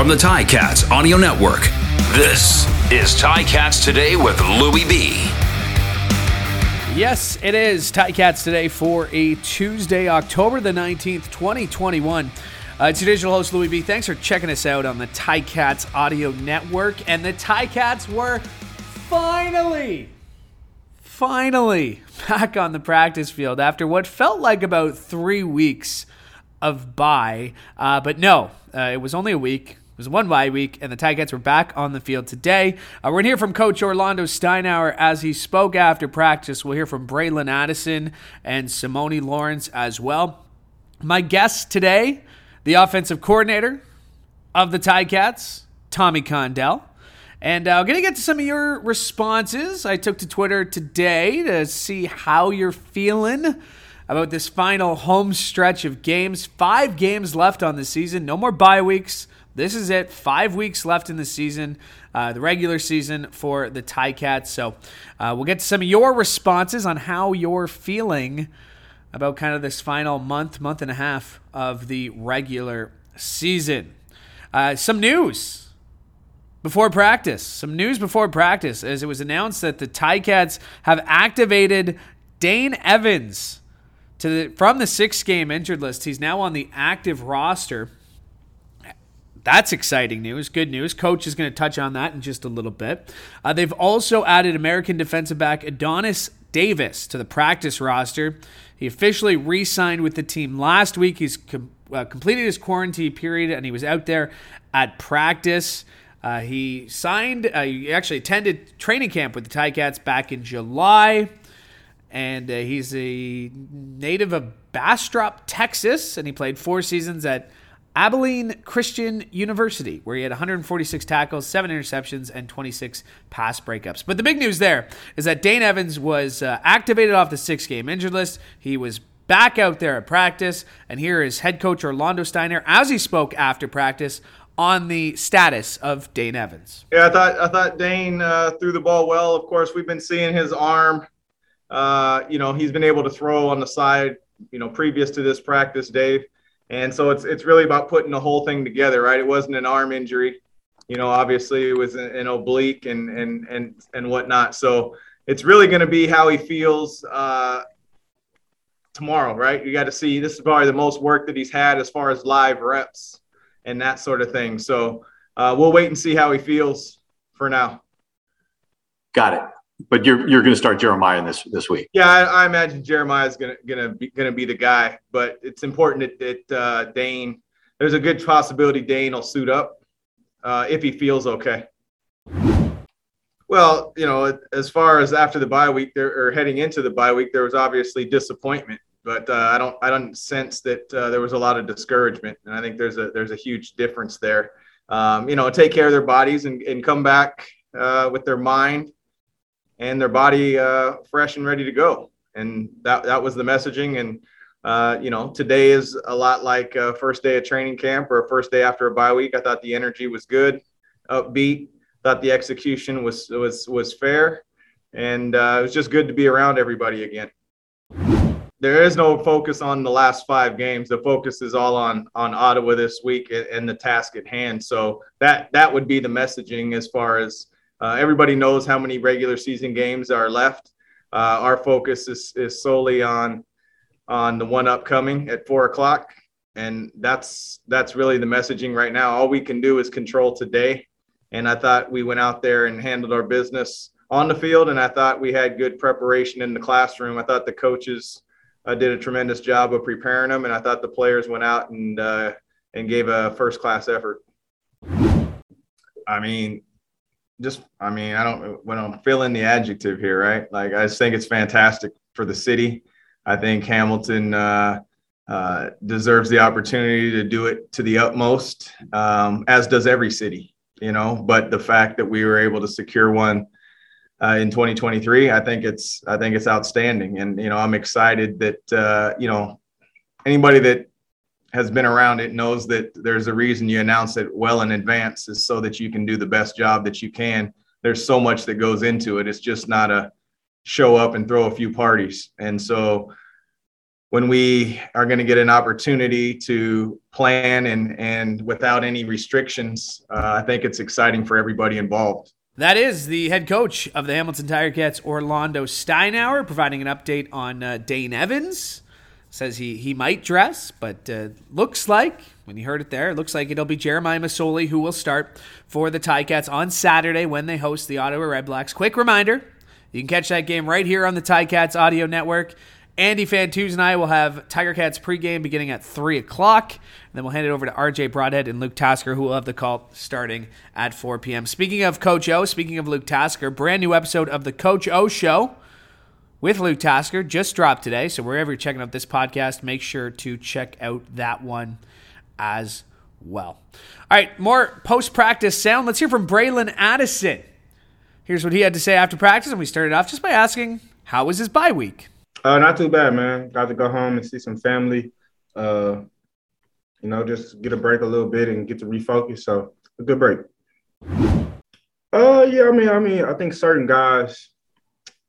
from the Ticats Audio Network. This is Ticats Today with Louie B. Yes, it is Ticats Today for a Tuesday, October the 19th, 2021. Uh, it's your digital host, Louie B. Thanks for checking us out on the Ticats Audio Network. And the Ticats were finally, finally back on the practice field after what felt like about three weeks of bye. Uh, but no, uh, it was only a week. Was one bye week, and the Ticats were back on the field today. Uh, we're going to hear from Coach Orlando Steinauer as he spoke after practice. We'll hear from Bralon Addison and Simoni Lawrence as well. My guest today, the offensive coordinator of the Ticats, Tommy Condell. And uh, I'm going to get to some of your responses. I took to Twitter today to see how you're feeling about this final home stretch of games. Five games left on the season, no more bye weeks. This is it. Five weeks left in the season, uh, the regular season for the Ticats. So uh, we'll get some of your responses on how you're feeling about kind of this final month, month and a half of the regular season. Uh, some news before practice. Some news before practice as it was announced that the Ticats have activated Dane Evans to the, from the six game injured list. He's now on the active roster. That's exciting news. Good news. Coach is going to touch on that in just a little bit. Uh, they've also added American defensive back Adonis Davis to the practice roster. He officially re signed with the team last week. He's com- uh, completed his quarantine period and he was out there at practice. Uh, he signed, uh, he actually attended training camp with the Ticats back in July and uh, he's a native of Bastrop, Texas, and he played four seasons at Abilene Christian University, where he had 146 tackles, seven interceptions, and 26 pass breakups. But the big news there is that Dane Evans was uh, activated off the six game injured list. He was back out there at practice, and here is head coach Orlando Steinauer as he spoke after practice on the status of Dane Evans. Yeah, I thought I thought Dane uh, threw the ball well. Of course, we've been seeing his arm uh, you know, he's been able to throw on the side, you know, previous to this practice, Dave. And so it's it's really about putting the whole thing together, right? It wasn't an arm injury, you know. Obviously, it was an, an oblique and and and and whatnot. So it's really going to be how he feels uh, tomorrow, right? You got to see. This is probably the most work that he's had as far as live reps and that sort of thing. So uh, we'll wait and see how he feels for now. Got it but you're you're going to start Jeremiah this this week. Yeah, I, I imagine Jeremiah is going to going to be going to be the guy. But it's important that, that uh, Dane. There's a good possibility Dane will suit up uh, if he feels okay. Well, you know, as far as after the bye week, there or heading into the bye week, there was obviously disappointment, but uh, I don't I don't sense that uh, there was a lot of discouragement, and I think there's a there's a huge difference there. Um, you know, take care of their bodies and, and come back uh, with their mind and their body uh, fresh and ready to go. And that that was the messaging. And uh, you know, today is a lot like a first day of training camp or a first day after a bye week. I thought the energy was good, upbeat. Thought the execution was was was fair, and uh, it was just good to be around everybody again. There is no focus on the last five games. The focus is all on on Ottawa this week and the task at hand. So that that would be the messaging as far as uh, everybody knows how many regular season games are left. Uh, our focus is, is solely on on the one upcoming at four o'clock, and that's that's really the messaging right now. All we can do is control today, and I thought we went out there and handled our business on the field, and I thought we had good preparation in the classroom. I thought the coaches uh, did a tremendous job of preparing them, and I thought the players went out and uh, and gave a first class effort. I mean, just I mean, I don't when I'm feeling the adjective here, right? Like I just think it's fantastic for the city. I think Hamilton uh, uh, deserves the opportunity to do it to the utmost, um, as does every city, you know. But the fact that we were able to secure one uh, in 2023, I think it's I think it's outstanding, and you know I'm excited that uh, you know anybody that has been around it knows that there's a reason you announce it well in advance is so that you can do the best job that you can. There's so much that goes into it. It's just not a show up and throw a few parties. And so when we are going to get an opportunity to plan and and without any restrictions, uh, I think it's exciting for everybody involved. That is the head coach of the Hamilton Tiger Cats, Orlando Steinauer, providing an update on uh, Dane Evans. Says he he might dress, but uh, looks like when you heard it there, it looks like it'll be Jeremiah Masoli who will start for the Ticats on Saturday when they host the Ottawa Redblacks. Quick reminder: you can catch that game right here on the Ticats Audio Network. Andy Fantuz and I will have Tiger Cats pregame beginning at 3 o'clock. Then we'll hand it over to RJ Broadhead and Luke Tasker, who will have the call starting at 4 p.m. Speaking of Coach O, speaking of Luke Tasker, brand new episode of the Coach O Show with Luke Tasker just dropped today. So wherever you're checking out this podcast, make sure to check out that one as well. All right, more post practice sound. Let's hear from Bralon Addison. Here's what he had to say after practice, and we started off just by asking, how was his bye week? Uh, not too bad, man. Got to go home and see some family. Uh, you know, just get a break a little bit and get to refocus. So a good break. Uh, yeah. I mean, I mean, I think certain guys,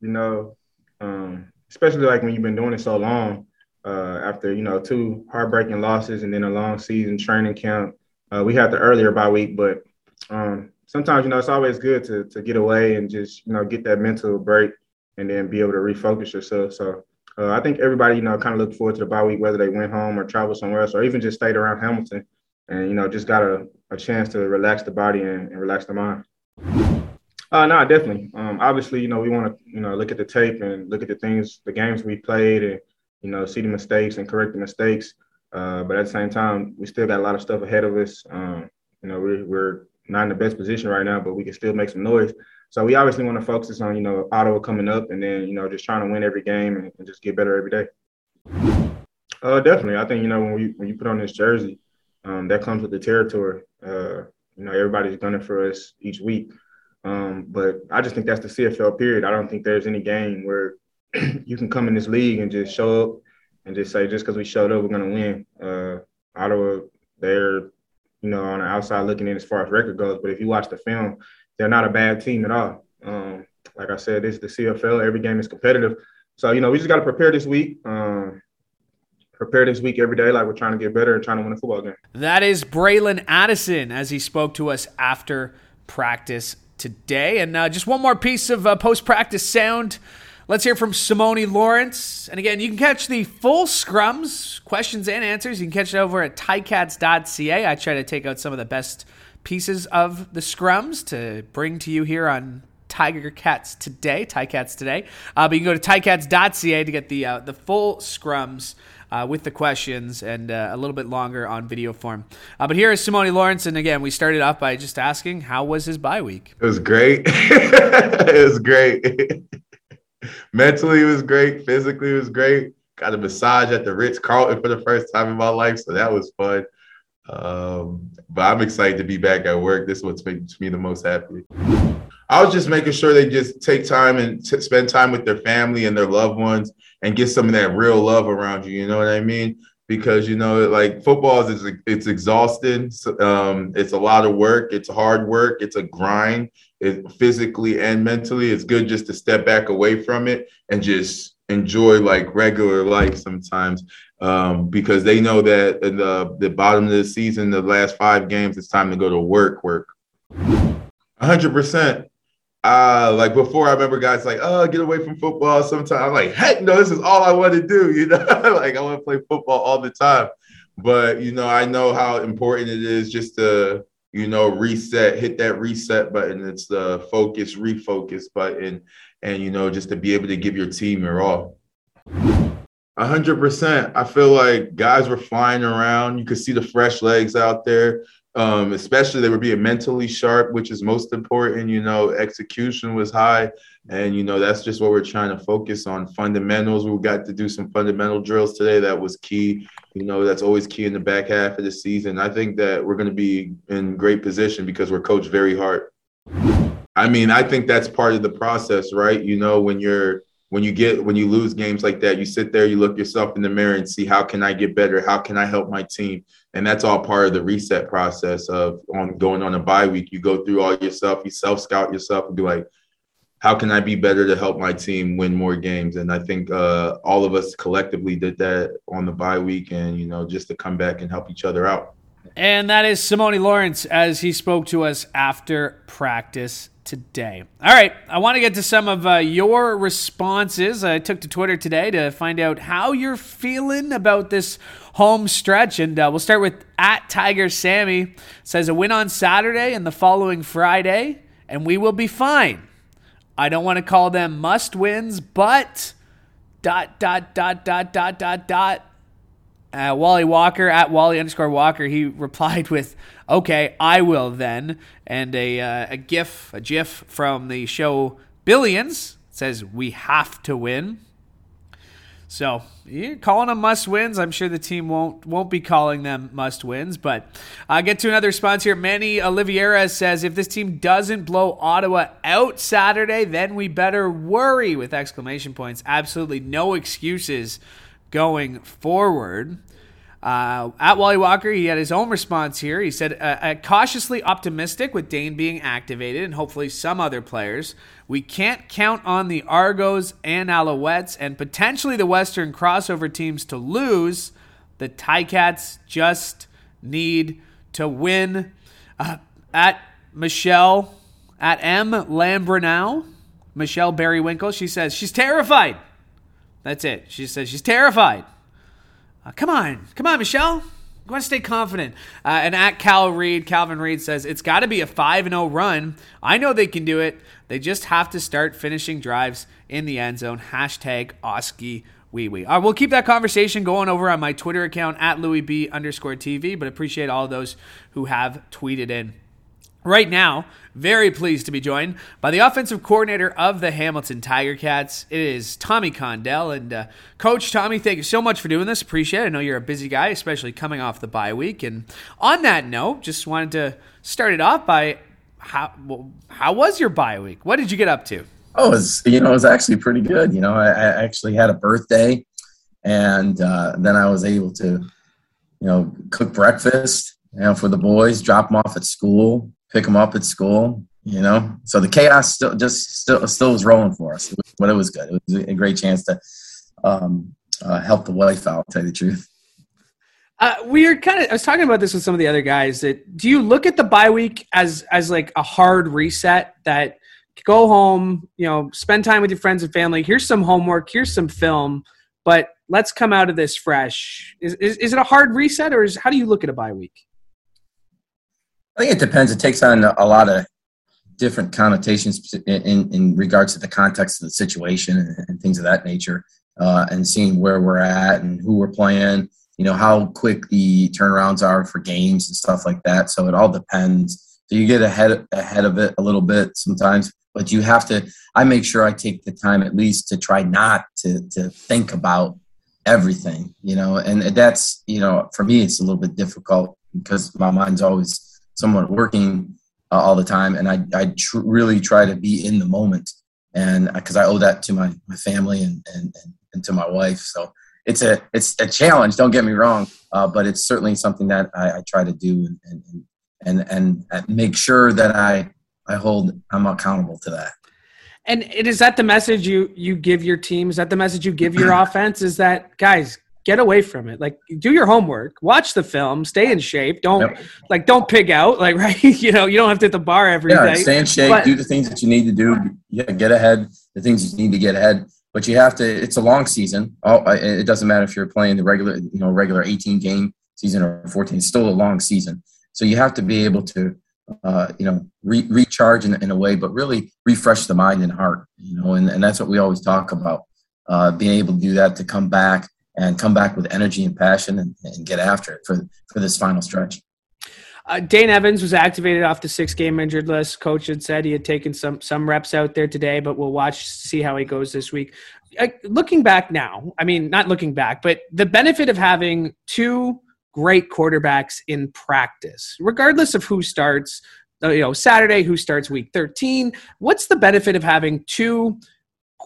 you know, um, especially like when you've been doing it so long, uh, after you know two heartbreaking losses and then a long season training camp. Uh, we had the earlier bye week, but um, sometimes you know it's always good to to get away and just you know get that mental break and then be able to refocus yourself. So uh, I think everybody, you know, kind of looked forward to the bye week, whether they went home or traveled somewhere else, or even just stayed around Hamilton, and you know, just got a, a chance to relax the body and, and relax the mind. Uh, no, definitely. Um, obviously, you know, we want to, you know, look at the tape and look at the things, the games we played, and you know, see the mistakes and correct the mistakes. Uh, but at the same time, we still got a lot of stuff ahead of us. Um, you know, we're, we're not in the best position right now, but we can still make some noise. So we obviously want to focus on, you know, Ottawa coming up and then, you know, just trying to win every game and, and just get better every day. Uh, definitely. I think, you know, when, we, when you put on this jersey, um, that comes with the territory. Uh, you know, everybody's gunning for us each week. Um, but I just think that's the CFL period. I don't think there's any game where you can come in this league and just show up and just say, just because we showed up, we're to win. Uh, Ottawa, they're, you know, on the outside looking in as far as record goes. But if you watch the film, they're not a bad team at all. Um, like I said, this is the CFL. Every game is competitive. So, you know, we just got to prepare this week. Um, prepare this week every day like we're trying to get better and trying to win a football game. That is Bralon Addison as he spoke to us after practice today. And uh, just one more piece of uh, post practice sound. Let's hear from Simoni Lawrence. And again, you can catch the full scrums, questions and answers. You can catch it over at ticats.ca. I try to take out some of the best pieces of the scrums to bring to you here on Tiger Cats today, Ticats today. Uh, but you can go to ticats.ca to get the uh, the full scrums uh, with the questions and uh, a little bit longer on video form. Uh, but here is Simoni Lawrence, and again, we started off by just asking how was his bye week. It was great. it was great. Mentally, it was great. Physically, it was great. Got a massage at the Ritz Carlton for the first time in my life, so that was fun. Um, but I'm excited to be back at work. This is what makes me the most happy. I was just making sure they just take time and t- spend time with their family and their loved ones and get some of that real love around you. You know what I mean? Because you know, like football is it's exhausting. Um, it's a lot of work. It's hard work. It's a grind. It, physically and mentally, it's good just to step back away from it and just enjoy like regular life sometimes um, because they know that in the, the bottom of the season, the last five games, it's time to go to work, work. 100%. Uh, like before, I remember guys like, oh, get away from football. Sometimes I'm like, heck no, this is all I want to do. You know, like I want to play football all the time. But, you know, I know how important it is just to, you know, reset, hit that reset button. It's the focus, refocus button. And, you know, just to be able to give your team your all. A hundred percent. I feel like guys were flying around. You could see the fresh legs out there. Um, especially they were being mentally sharp, which is most important. You know, execution was high, and you know that's just what we're trying to focus on. Fundamentals. We got to do some fundamental drills today. That was key. You know, that's always key in the back half of the season. I think that we're going to be in great position because we're coached very hard. I mean, I think that's part of the process, right? You know, when you're when you get when you lose games like that, you sit there, you look yourself in the mirror and see how can I get better? How can I help my team? And that's all part of the reset process of on going on a bye week. You go through all yourself, you self scout yourself and be like, how can I be better to help my team win more games? And I think uh, all of us collectively did that on the bye week, and you know, just to come back and help each other out. And that is Simoni Lawrence as he spoke to us after practice today. All right, I want to get to some of uh, your responses. I took to Twitter today to find out how you're feeling about this home stretch, and uh, we'll start with at Tiger Sammy says a win on Saturday and the following Friday, and we will be fine. I don't want to call them must wins, but dot dot dot dot dot dot dot. Uh, Wally Walker at Wally underscore Walker. He replied with, "Okay, I will then," and a uh, a gif, a gif from the show Billions says, "We have to win." So you're calling them must wins. I'm sure the team won't won't be calling them must wins. But I uh, get to another response here. Manny Oliveira says if this team doesn't blow Ottawa out Saturday, then we better worry with exclamation points. Absolutely no excuses going forward. Uh, at Wally Walker, he had his own response here. He said, uh, uh, cautiously optimistic with Dane being activated and hopefully some other players. We can't count on the Argos and Alouettes and potentially the Western crossover teams to lose. The Ticats just need to win. Uh, at Michelle, at M. Lambrinow, Michelle Berrywinkle, she says she's terrified. That's it. She says she's terrified. Uh, come on, come on, Michelle. You want to stay confident. Uh, and at Cal Reed, Calvin Reed says it's got to be a 5 and 0 run. I know they can do it. They just have to start finishing drives in the end zone. Hashtag Oskee Wee Wee. Uh, we'll keep that conversation going over on my Twitter account at Louis B underscore TV, but appreciate all those who have tweeted in. Right now, very pleased to be joined by the offensive coordinator of the Hamilton Tiger Cats. It is Tommy Condell. And uh, Coach Tommy, thank you so much for doing this. Appreciate it. I know you're a busy guy, especially coming off the bye week. And on that note, just wanted to start it off by how well, how was your bye week? What did you get up to? Oh, it was you know it was actually pretty good. You know, I, I actually had a birthday, and uh, then I was able to, you know, cook breakfast, you know, for the boys, drop them off at school, pick them up at school. You know, so the chaos still just still still was rolling for us, but it was good. It was a great chance to um, uh, help the wife out. Tell you the truth. Uh, we are kind of. I was talking about this with some of the other guys. That do you look at the bye week as as like a hard reset? That go home, you know, spend time with your friends and family. Here's some homework. Here's some film. But let's come out of this fresh. Is is, is it a hard reset, or is how do you look at a bye week? I think it depends. It takes on a lot of different connotations in, in regards to the context of the situation and, and things of that nature, uh, and seeing where we're at and who we're playing. You know how quick the turnarounds are for games and stuff like that. So it all depends. So you get ahead ahead of it a little bit sometimes, but you have to. I make sure I take the time at least to try not to to think about everything. You know, and that's you know for me it's a little bit difficult because my mind's always somewhat working uh, all the time, and I I tr- really try to be in the moment, and because uh, I owe that to my my family and, and and to my wife. So it's a it's a challenge. Don't get me wrong, uh, but it's certainly something that I, I try to do and and and and, and make sure that I I hold I'm accountable to that. And is that the message you you give your team? Is that the message you give your offense? Is that guys get away from it. Like do your homework, watch the film, stay in shape. Don't yep. like don't pig out. Like right, you know, you don't have to hit the bar every yeah, day. Stay in shape. But, do the things that you need to do. Yeah, get ahead. The things you need to get ahead. But you have to. It's a long season. Oh, it doesn't matter if you're playing the regular, you know, regular 18 game season or 14. It's still a long season. So you have to be able to, uh, you know, re- recharge in, in a way, but really refresh the mind and heart. You know, and, and that's what we always talk about. Uh, being able to do that to come back and come back with energy and passion and, and get after it for, for this final stretch. Uh, Dane Evans was activated off the six game injured list. Coach had said he had taken some some reps out there today, but we'll watch see how he goes this week. Uh, looking back now, I mean, not looking back, but the benefit of having two great quarterbacks in practice, regardless of who starts, uh, you know, Saturday, who starts week 13, what's the benefit of having two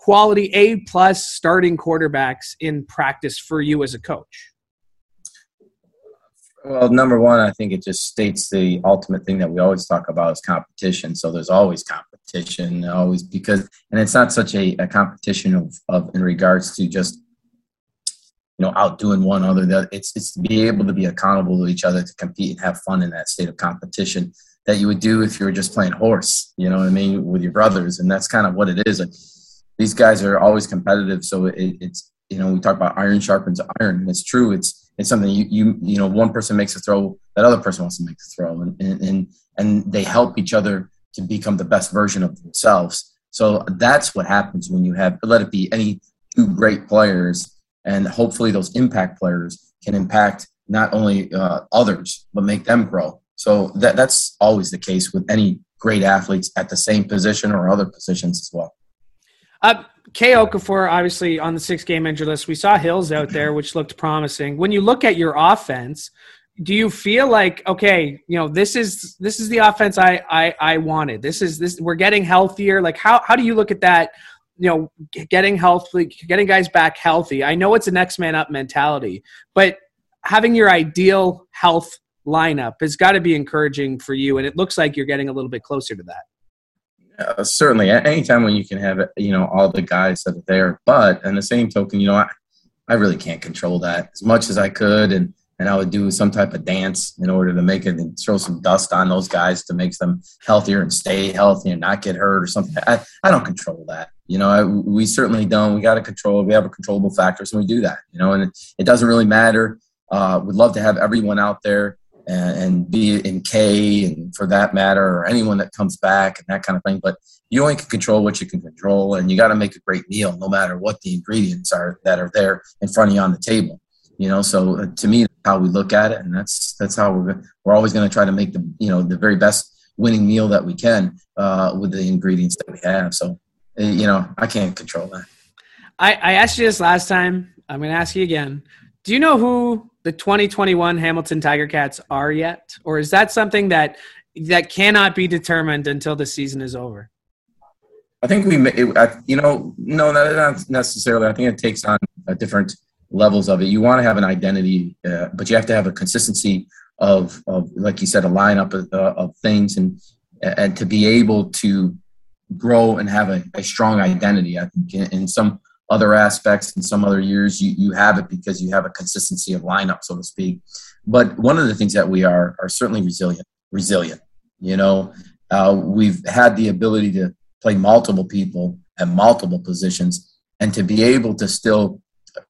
quality A plus starting quarterbacks in practice for you as a coach? Well, number one, I think it just states the ultimate thing that we always talk about is competition. So there's always competition, always because, and it's not such a, a competition of, of in regards to just you know outdoing one other. It's it's to be able to be accountable to each other, to compete and have fun in that state of competition that you would do if you were just playing horse. You know what I mean with your brothers, and that's kind of what it is. These guys are always competitive, so it, it's you know we talk about iron sharpens iron, and it's true. It's it's something you you you know one person makes a throw, that other person wants to make the throw, and and and, and they help each other to become the best version of themselves. So that's what happens when you have let it be any two great players and hopefully those impact players can impact not only uh, others but make them grow. So that that's always the case with any great athletes at the same position or other positions as well. Uh, Kay Okafor, obviously on the six game injury list. We saw Hills out there, which looked promising. When you look at your offense, do you feel like okay, you know, this is this is the offense I I, I wanted. This is this we're getting healthier. Like how how do you look at that you know, getting healthy, getting guys back healthy. I know it's a next man up mentality, but having your ideal health lineup has got to be encouraging for you. And it looks like you're getting a little bit closer to that. Uh, certainly, anytime when you can have you know all the guys that are there, but in the same token, you know, I, I really can't control that as much as I could, and and I would do some type of dance in order to make it and throw some dust on those guys to make them healthier and stay healthy and not get hurt or something. I, I don't control that. You know, I, we certainly don't. We got to control. We have a controllable factors, and we do that. You know, and it, it doesn't really matter. Uh, we'd love to have everyone out there and, and be in K and for that matter, or anyone that comes back and that kind of thing. But you only can control what you can control, and you got to make a great meal, no matter what the ingredients are that are there in front of you on the table you know? So uh, to me how we look at it and that's that's how we're we're always going to try to make the you know the very best winning meal that we can uh, with the ingredients that we have. So uh, you know i can't control that. I, I asked you this last time. I'm going to ask you again. Do you know who the 2021 hamilton tiger cats are yet or is that something that that cannot be determined until the season is over i think we it, you know no not necessarily i think it takes on different levels of it. You want to have an identity, uh, but you have to have a consistency of, of like you said, a lineup of, uh, of things, and and to be able to grow and have a, a strong identity. I think in, in, some other aspects, in some other years, you you have it because you have a consistency of lineup, so to speak. But one of the things that we are are certainly resilient. Resilient, you know, uh, we've had the ability to play multiple people at multiple positions, and to be able to still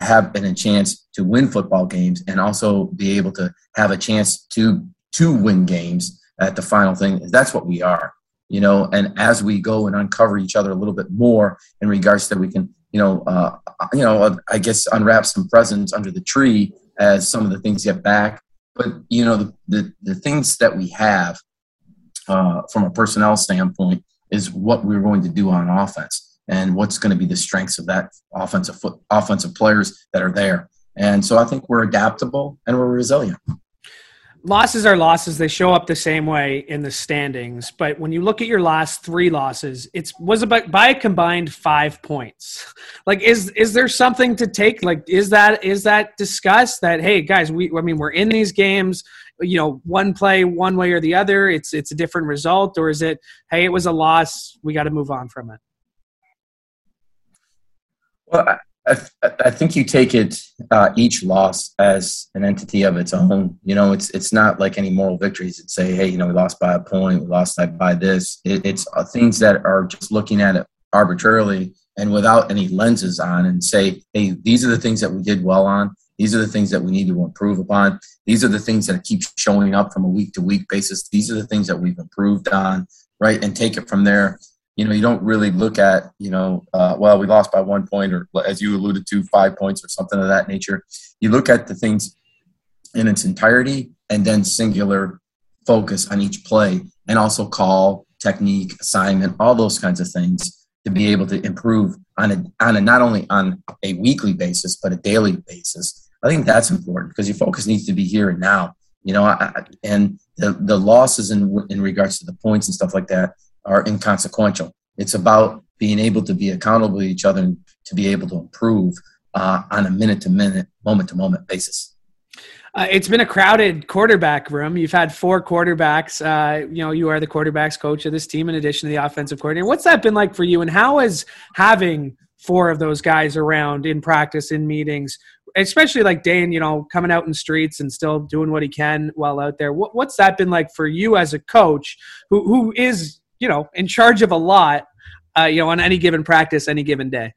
have been a chance to win football games and also be able to have a chance to to win games at the final thing that's what we are you know and as we go and uncover each other a little bit more in regards that we can you know uh, you know i guess unwrap some presents under the tree as some of the things get back but you know the the, the things that we have uh, from a personnel standpoint is what we're going to do on offense and what's going to be the strengths of that offensive foot, offensive players that are there. And so I think we're adaptable and we're resilient. Losses are losses. They show up the same way in the standings. But when you look at your last three losses, it was about by a combined five points. Like, is is there something to take? Like, is that is that discussed that hey guys, we I mean we're in these games you know one play one way or the other it's it's a different result or is it hey it was a loss we got to move on from it well, I, I, think you take it uh, each loss as an entity of its own. You know, it's it's not like any moral victories that say, hey, you know, we lost by a point, we lost like, by this. It, it's uh, things that are just looking at it arbitrarily and without any lenses on, and say, hey, these are the things that we did well on. These are the things that we need to improve upon. These are the things that keep showing up from a week to week basis. These are the things that we've improved on, right? And take it from there you know, you don't really look at, you know, uh, well, we lost by one point, or as you alluded to, five points or something of that nature. You look at the things in its entirety and then singular focus on each play and also call, technique, assignment, all those kinds of things to be able to improve on a, on a not only on a weekly basis, but a daily basis. I think that's important because your focus needs to be here and now. You know, I, and the, the losses in, in regards to the points and stuff like that are inconsequential. It's about being able to be accountable to each other and to be able to improve uh, on a minute to minute, moment to moment basis. Uh, it's been a crowded quarterback room. You've had four quarterbacks. Uh, you know, you are the quarterbacks coach of this team in addition to the offensive coordinator. What's that been like for you? And how has having four of those guys around in practice, in meetings, especially like Dane, you know, coming out in streets and still doing what he can while out there. What, what's that been like for you as a coach who, who is, you know, in charge of a lot, uh, you know, on any given practice, any given day?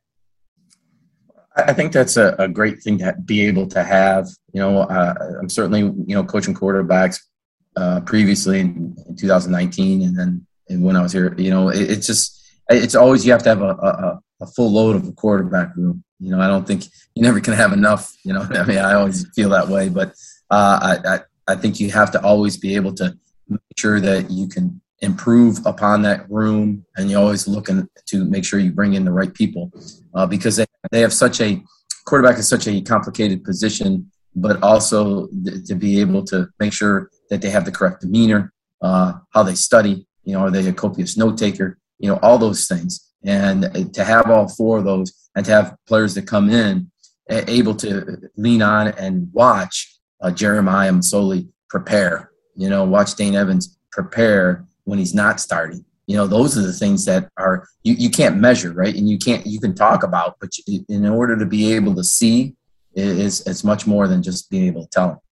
I think that's a, a great thing to be able to have. You know, uh, I'm certainly, you know, coaching quarterbacks uh, previously in, in, 2019 and then and when I was here, you know, it, it's just, it's always, you have to have a, a, a full load of a quarterback room. You know, I don't think you never can have enough. You know, I mean, I always feel that way, but uh, I, I, I think you have to always be able to make sure that you can improve upon that room, and you're always looking to make sure you bring in the right people uh, because they, they have such a quarterback is such a complicated position, but also th- to be able to make sure that they have the correct demeanor, uh, how they study. You know, are they a copious note taker? You know, all those things. And to have all four of those and to have players that come in able to lean on and watch uh, Jeremiah Masoli prepare, you know, watch Dane Evans prepare when he's not starting. You know, those are the things that are you, you can't measure, right? And you can't you can talk about, but you, in order to be able to see, is it's much more than just being able to tell.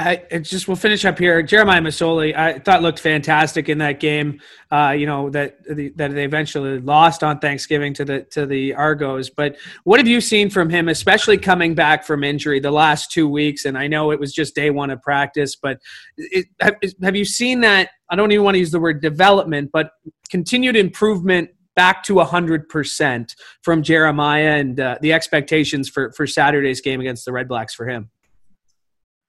I, just we'll finish up here. Jeremiah Masoli, I thought looked fantastic in that game. Uh, you know that the, that they eventually lost on Thanksgiving to the to the Argos. But what have you seen from him, especially coming back from injury the last two weeks? And I know it was just day one of practice, but it, have, have you seen that? I don't even want to use the word development, but continued improvement back to 100% from Jeremiah and uh, the expectations for, for Saturday's game against the Red Blacks for him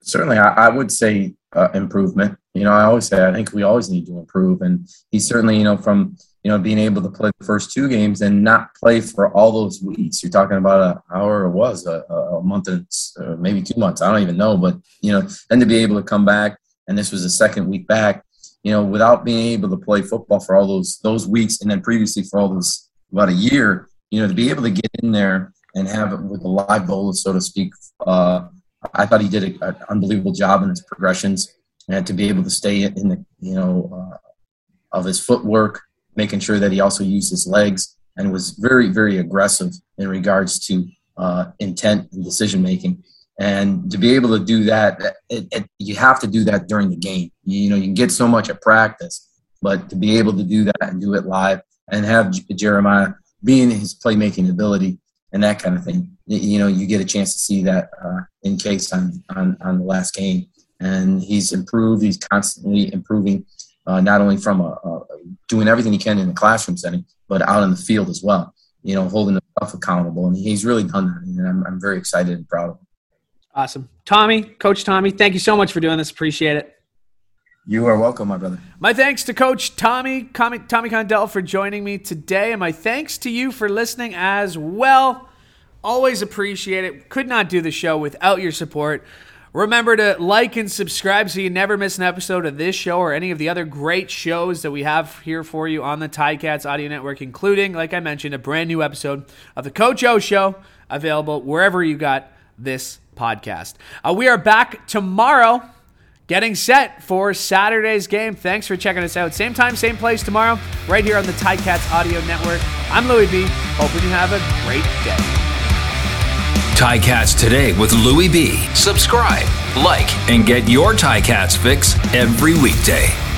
certainly I, I would say uh, improvement. You know, I always say I think we always need to improve, and he's certainly you know from you know being able to play the first two games and not play for all those weeks. You're talking about a hour it was a, a month and uh, maybe two months. I don't even know, but you know then to be able to come back and this was the second week back. You know, without being able to play football for all those those weeks, and then previously for all those about a year, you know, to be able to get in there and have it with a live bolus, so to speak, uh, I thought he did an unbelievable job in his progressions and to be able to stay in the you know uh, of his footwork, making sure that he also used his legs and was very very aggressive in regards to uh, intent and decision making. And to be able to do that, it, it, you have to do that during the game. You, you know, you can get so much at practice, but to be able to do that and do it live and have Jeremiah being his playmaking ability and that kind of thing. You know, you get a chance to see that uh, in case on, on on the last game, and he's improved. He's constantly improving, uh, not only from a, a, doing everything he can in the classroom setting, but out in the field as well. You know, holding himself accountable, and he's really done that. And I'm, I'm very excited and proud of him. Awesome, Tommy, Coach Tommy. Thank you so much for doing this. Appreciate it. You are welcome, my brother. My thanks to Coach Tommy, Tommy Condell for joining me today, and my thanks to you for listening as well. Always appreciate it. Could not do the show without your support. Remember to like and subscribe so you never miss an episode of this show or any of the other great shows that we have here for you on the Ticats Audio Network, including, like I mentioned, a brand new episode of the Coach O Show available wherever you got this podcast. Uh, we are back tomorrow getting set for Saturday's game. Thanks for checking us out. Same time, same place tomorrow, right here on the Ticats Audio Network. I'm Louis B. Hoping you have a great day. Ticats Today with Louis B. Subscribe, like, and get your Ticats fix every weekday.